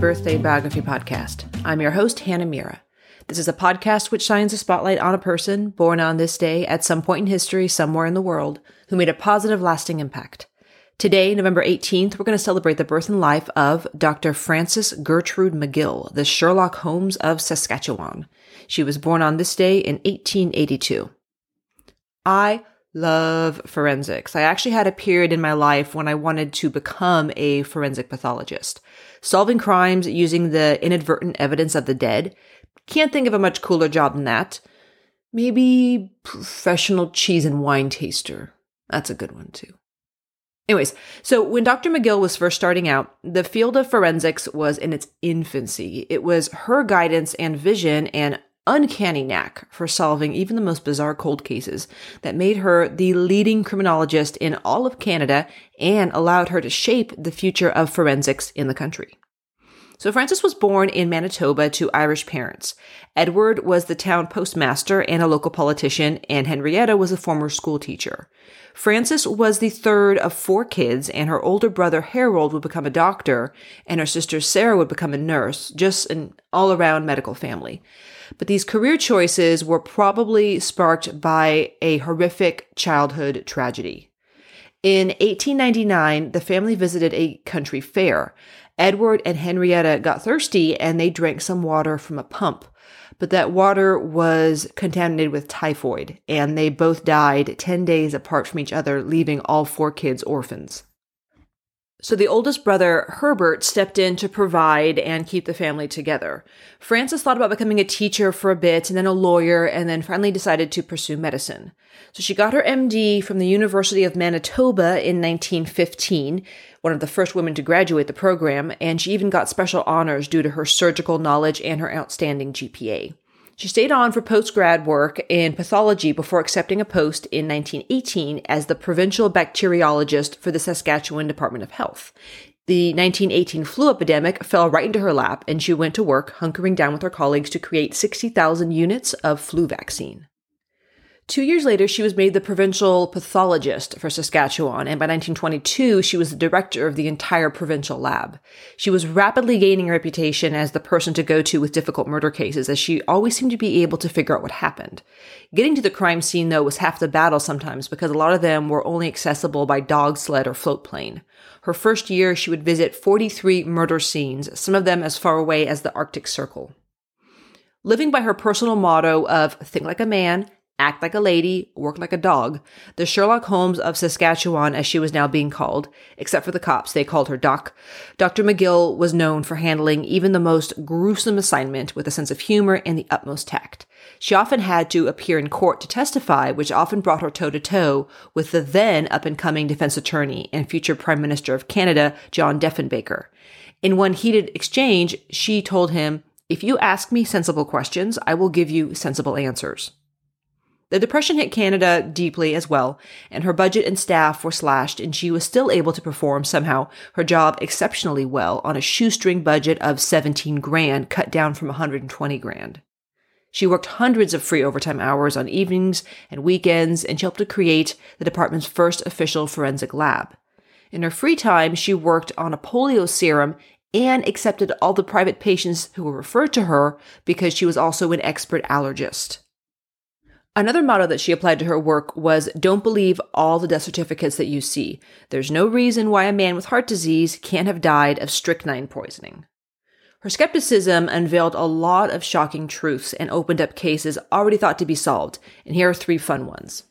Birthday Biography Podcast. I'm your host, Hannah Mira. This is a podcast which shines a spotlight on a person born on this day at some point in history somewhere in the world who made a positive, lasting impact. Today, November 18th, we're going to celebrate the birth and life of Dr. Frances Gertrude McGill, the Sherlock Holmes of Saskatchewan. She was born on this day in 1882. I love forensics. I actually had a period in my life when I wanted to become a forensic pathologist. Solving crimes using the inadvertent evidence of the dead. Can't think of a much cooler job than that. Maybe professional cheese and wine taster. That's a good one too. Anyways, so when Dr. McGill was first starting out, the field of forensics was in its infancy. It was her guidance and vision and uncanny knack for solving even the most bizarre cold cases that made her the leading criminologist in all of Canada and allowed her to shape the future of forensics in the country. So Frances was born in Manitoba to Irish parents. Edward was the town postmaster and a local politician, and Henrietta was a former school teacher. Frances was the third of four kids, and her older brother Harold would become a doctor, and her sister Sarah would become a nurse, just an all around medical family. But these career choices were probably sparked by a horrific childhood tragedy. In 1899, the family visited a country fair. Edward and Henrietta got thirsty and they drank some water from a pump. But that water was contaminated with typhoid, and they both died 10 days apart from each other, leaving all four kids orphans. So the oldest brother, Herbert, stepped in to provide and keep the family together. Frances thought about becoming a teacher for a bit and then a lawyer and then finally decided to pursue medicine. So she got her MD from the University of Manitoba in 1915, one of the first women to graduate the program, and she even got special honors due to her surgical knowledge and her outstanding GPA. She stayed on for postgrad work in pathology before accepting a post in 1918 as the provincial bacteriologist for the Saskatchewan Department of Health. The 1918 flu epidemic fell right into her lap, and she went to work, hunkering down with her colleagues to create 60,000 units of flu vaccine. Two years later, she was made the provincial pathologist for Saskatchewan, and by 1922, she was the director of the entire provincial lab. She was rapidly gaining a reputation as the person to go to with difficult murder cases, as she always seemed to be able to figure out what happened. Getting to the crime scene, though, was half the battle sometimes because a lot of them were only accessible by dog sled or float plane. Her first year, she would visit 43 murder scenes, some of them as far away as the Arctic Circle. Living by her personal motto of think like a man, act like a lady, work like a dog, the Sherlock Holmes of Saskatchewan, as she was now being called, except for the cops, they called her Doc. Dr. McGill was known for handling even the most gruesome assignment with a sense of humor and the utmost tact. She often had to appear in court to testify, which often brought her toe to toe with the then up and coming defense attorney and future Prime Minister of Canada, John Diefenbaker. In one heated exchange, she told him, If you ask me sensible questions, I will give you sensible answers. The Depression hit Canada deeply as well, and her budget and staff were slashed, and she was still able to perform somehow her job exceptionally well on a shoestring budget of 17 grand, cut down from 120 grand. She worked hundreds of free overtime hours on evenings and weekends, and she helped to create the department's first official forensic lab. In her free time, she worked on a polio serum and accepted all the private patients who were referred to her because she was also an expert allergist. Another motto that she applied to her work was don't believe all the death certificates that you see. There's no reason why a man with heart disease can't have died of strychnine poisoning. Her skepticism unveiled a lot of shocking truths and opened up cases already thought to be solved, and here are three fun ones.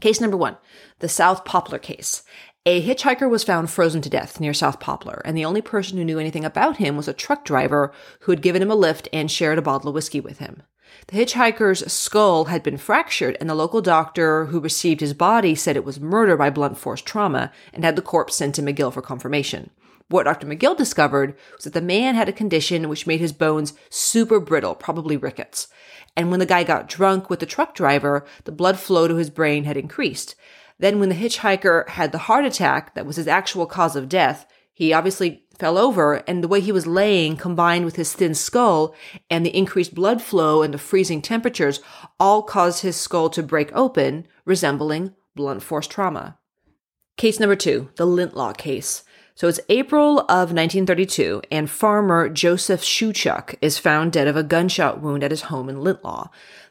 Case number one the South Poplar case. A hitchhiker was found frozen to death near South Poplar, and the only person who knew anything about him was a truck driver who had given him a lift and shared a bottle of whiskey with him. The hitchhiker's skull had been fractured, and the local doctor who received his body said it was murder by blunt force trauma and had the corpse sent to McGill for confirmation. What Dr. McGill discovered was that the man had a condition which made his bones super brittle, probably rickets. And when the guy got drunk with the truck driver, the blood flow to his brain had increased. Then, when the hitchhiker had the heart attack that was his actual cause of death, he obviously fell over, and the way he was laying, combined with his thin skull and the increased blood flow and the freezing temperatures, all caused his skull to break open, resembling blunt force trauma. Case number two, the Lintlaw case. So it's April of 1932, and farmer Joseph Shuchuk is found dead of a gunshot wound at his home in Lintlaw.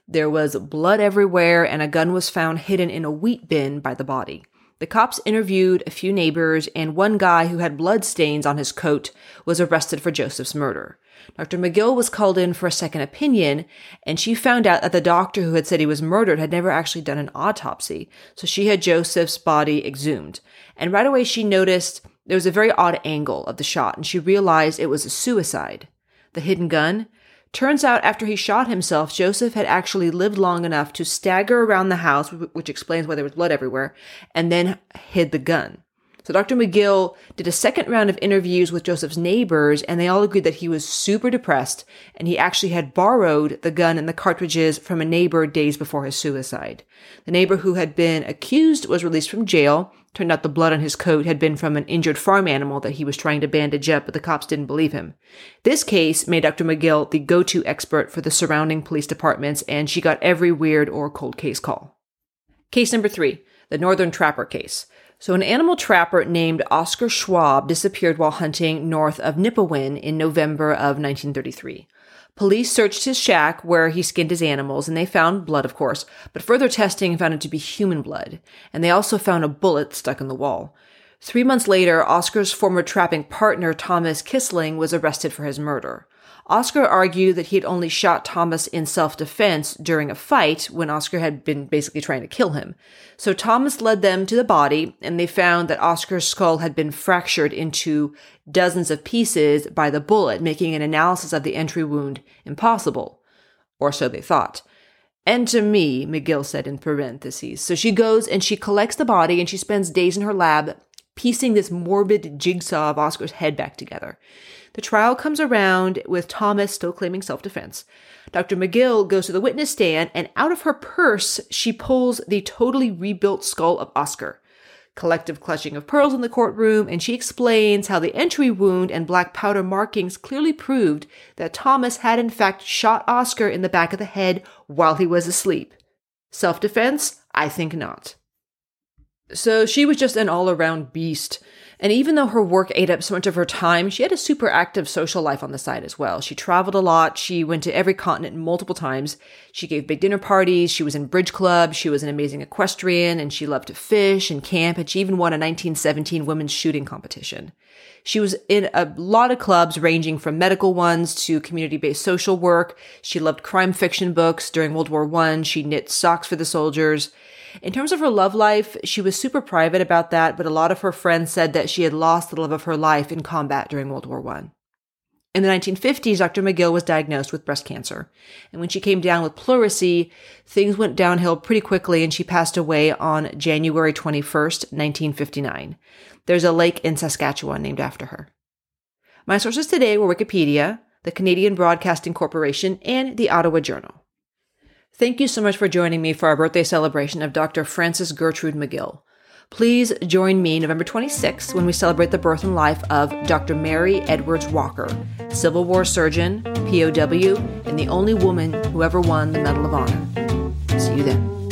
There was blood everywhere, and a gun was found hidden in a wheat bin by the body. The cops interviewed a few neighbors, and one guy who had blood stains on his coat was arrested for Joseph's murder. Dr. McGill was called in for a second opinion, and she found out that the doctor who had said he was murdered had never actually done an autopsy. So she had Joseph's body exhumed. And right away she noticed there was a very odd angle of the shot, and she realized it was a suicide. The hidden gun? Turns out after he shot himself, Joseph had actually lived long enough to stagger around the house, which explains why there was blood everywhere, and then hid the gun. So Dr. McGill did a second round of interviews with Joseph's neighbors, and they all agreed that he was super depressed, and he actually had borrowed the gun and the cartridges from a neighbor days before his suicide. The neighbor who had been accused was released from jail. Turned out the blood on his coat had been from an injured farm animal that he was trying to bandage up, but the cops didn't believe him. This case made Dr. McGill the go-to expert for the surrounding police departments, and she got every weird or cold case call. Case number three, the Northern Trapper case. So, an animal trapper named Oscar Schwab disappeared while hunting north of Nipawin in November of 1933. Police searched his shack where he skinned his animals and they found blood, of course, but further testing found it to be human blood. And they also found a bullet stuck in the wall. Three months later, Oscar's former trapping partner, Thomas Kissling, was arrested for his murder. Oscar argued that he had only shot Thomas in self defense during a fight when Oscar had been basically trying to kill him. So Thomas led them to the body, and they found that Oscar's skull had been fractured into dozens of pieces by the bullet, making an analysis of the entry wound impossible. Or so they thought. And to me, McGill said in parentheses. So she goes and she collects the body and she spends days in her lab piecing this morbid jigsaw of Oscar's head back together. The trial comes around with Thomas still claiming self defense. Dr. McGill goes to the witness stand and out of her purse, she pulls the totally rebuilt skull of Oscar. Collective clutching of pearls in the courtroom, and she explains how the entry wound and black powder markings clearly proved that Thomas had in fact shot Oscar in the back of the head while he was asleep. Self defense? I think not. So she was just an all around beast. And even though her work ate up so much of her time, she had a super active social life on the side as well. She traveled a lot. She went to every continent multiple times. She gave big dinner parties. She was in bridge clubs. She was an amazing equestrian and she loved to fish and camp. And she even won a 1917 women's shooting competition. She was in a lot of clubs ranging from medical ones to community-based social work. She loved crime fiction books. During World War I, she knit socks for the soldiers. In terms of her love life, she was super private about that, but a lot of her friends said that she had lost the love of her life in combat during World War I. In the 1950s, Dr. McGill was diagnosed with breast cancer. And when she came down with pleurisy, things went downhill pretty quickly and she passed away on January 21st, 1959. There's a lake in Saskatchewan named after her. My sources today were Wikipedia, the Canadian Broadcasting Corporation, and the Ottawa Journal. Thank you so much for joining me for our birthday celebration of Dr. Frances Gertrude McGill. Please join me November 26th when we celebrate the birth and life of Dr. Mary Edwards Walker, Civil War surgeon, POW, and the only woman who ever won the Medal of Honor. See you then.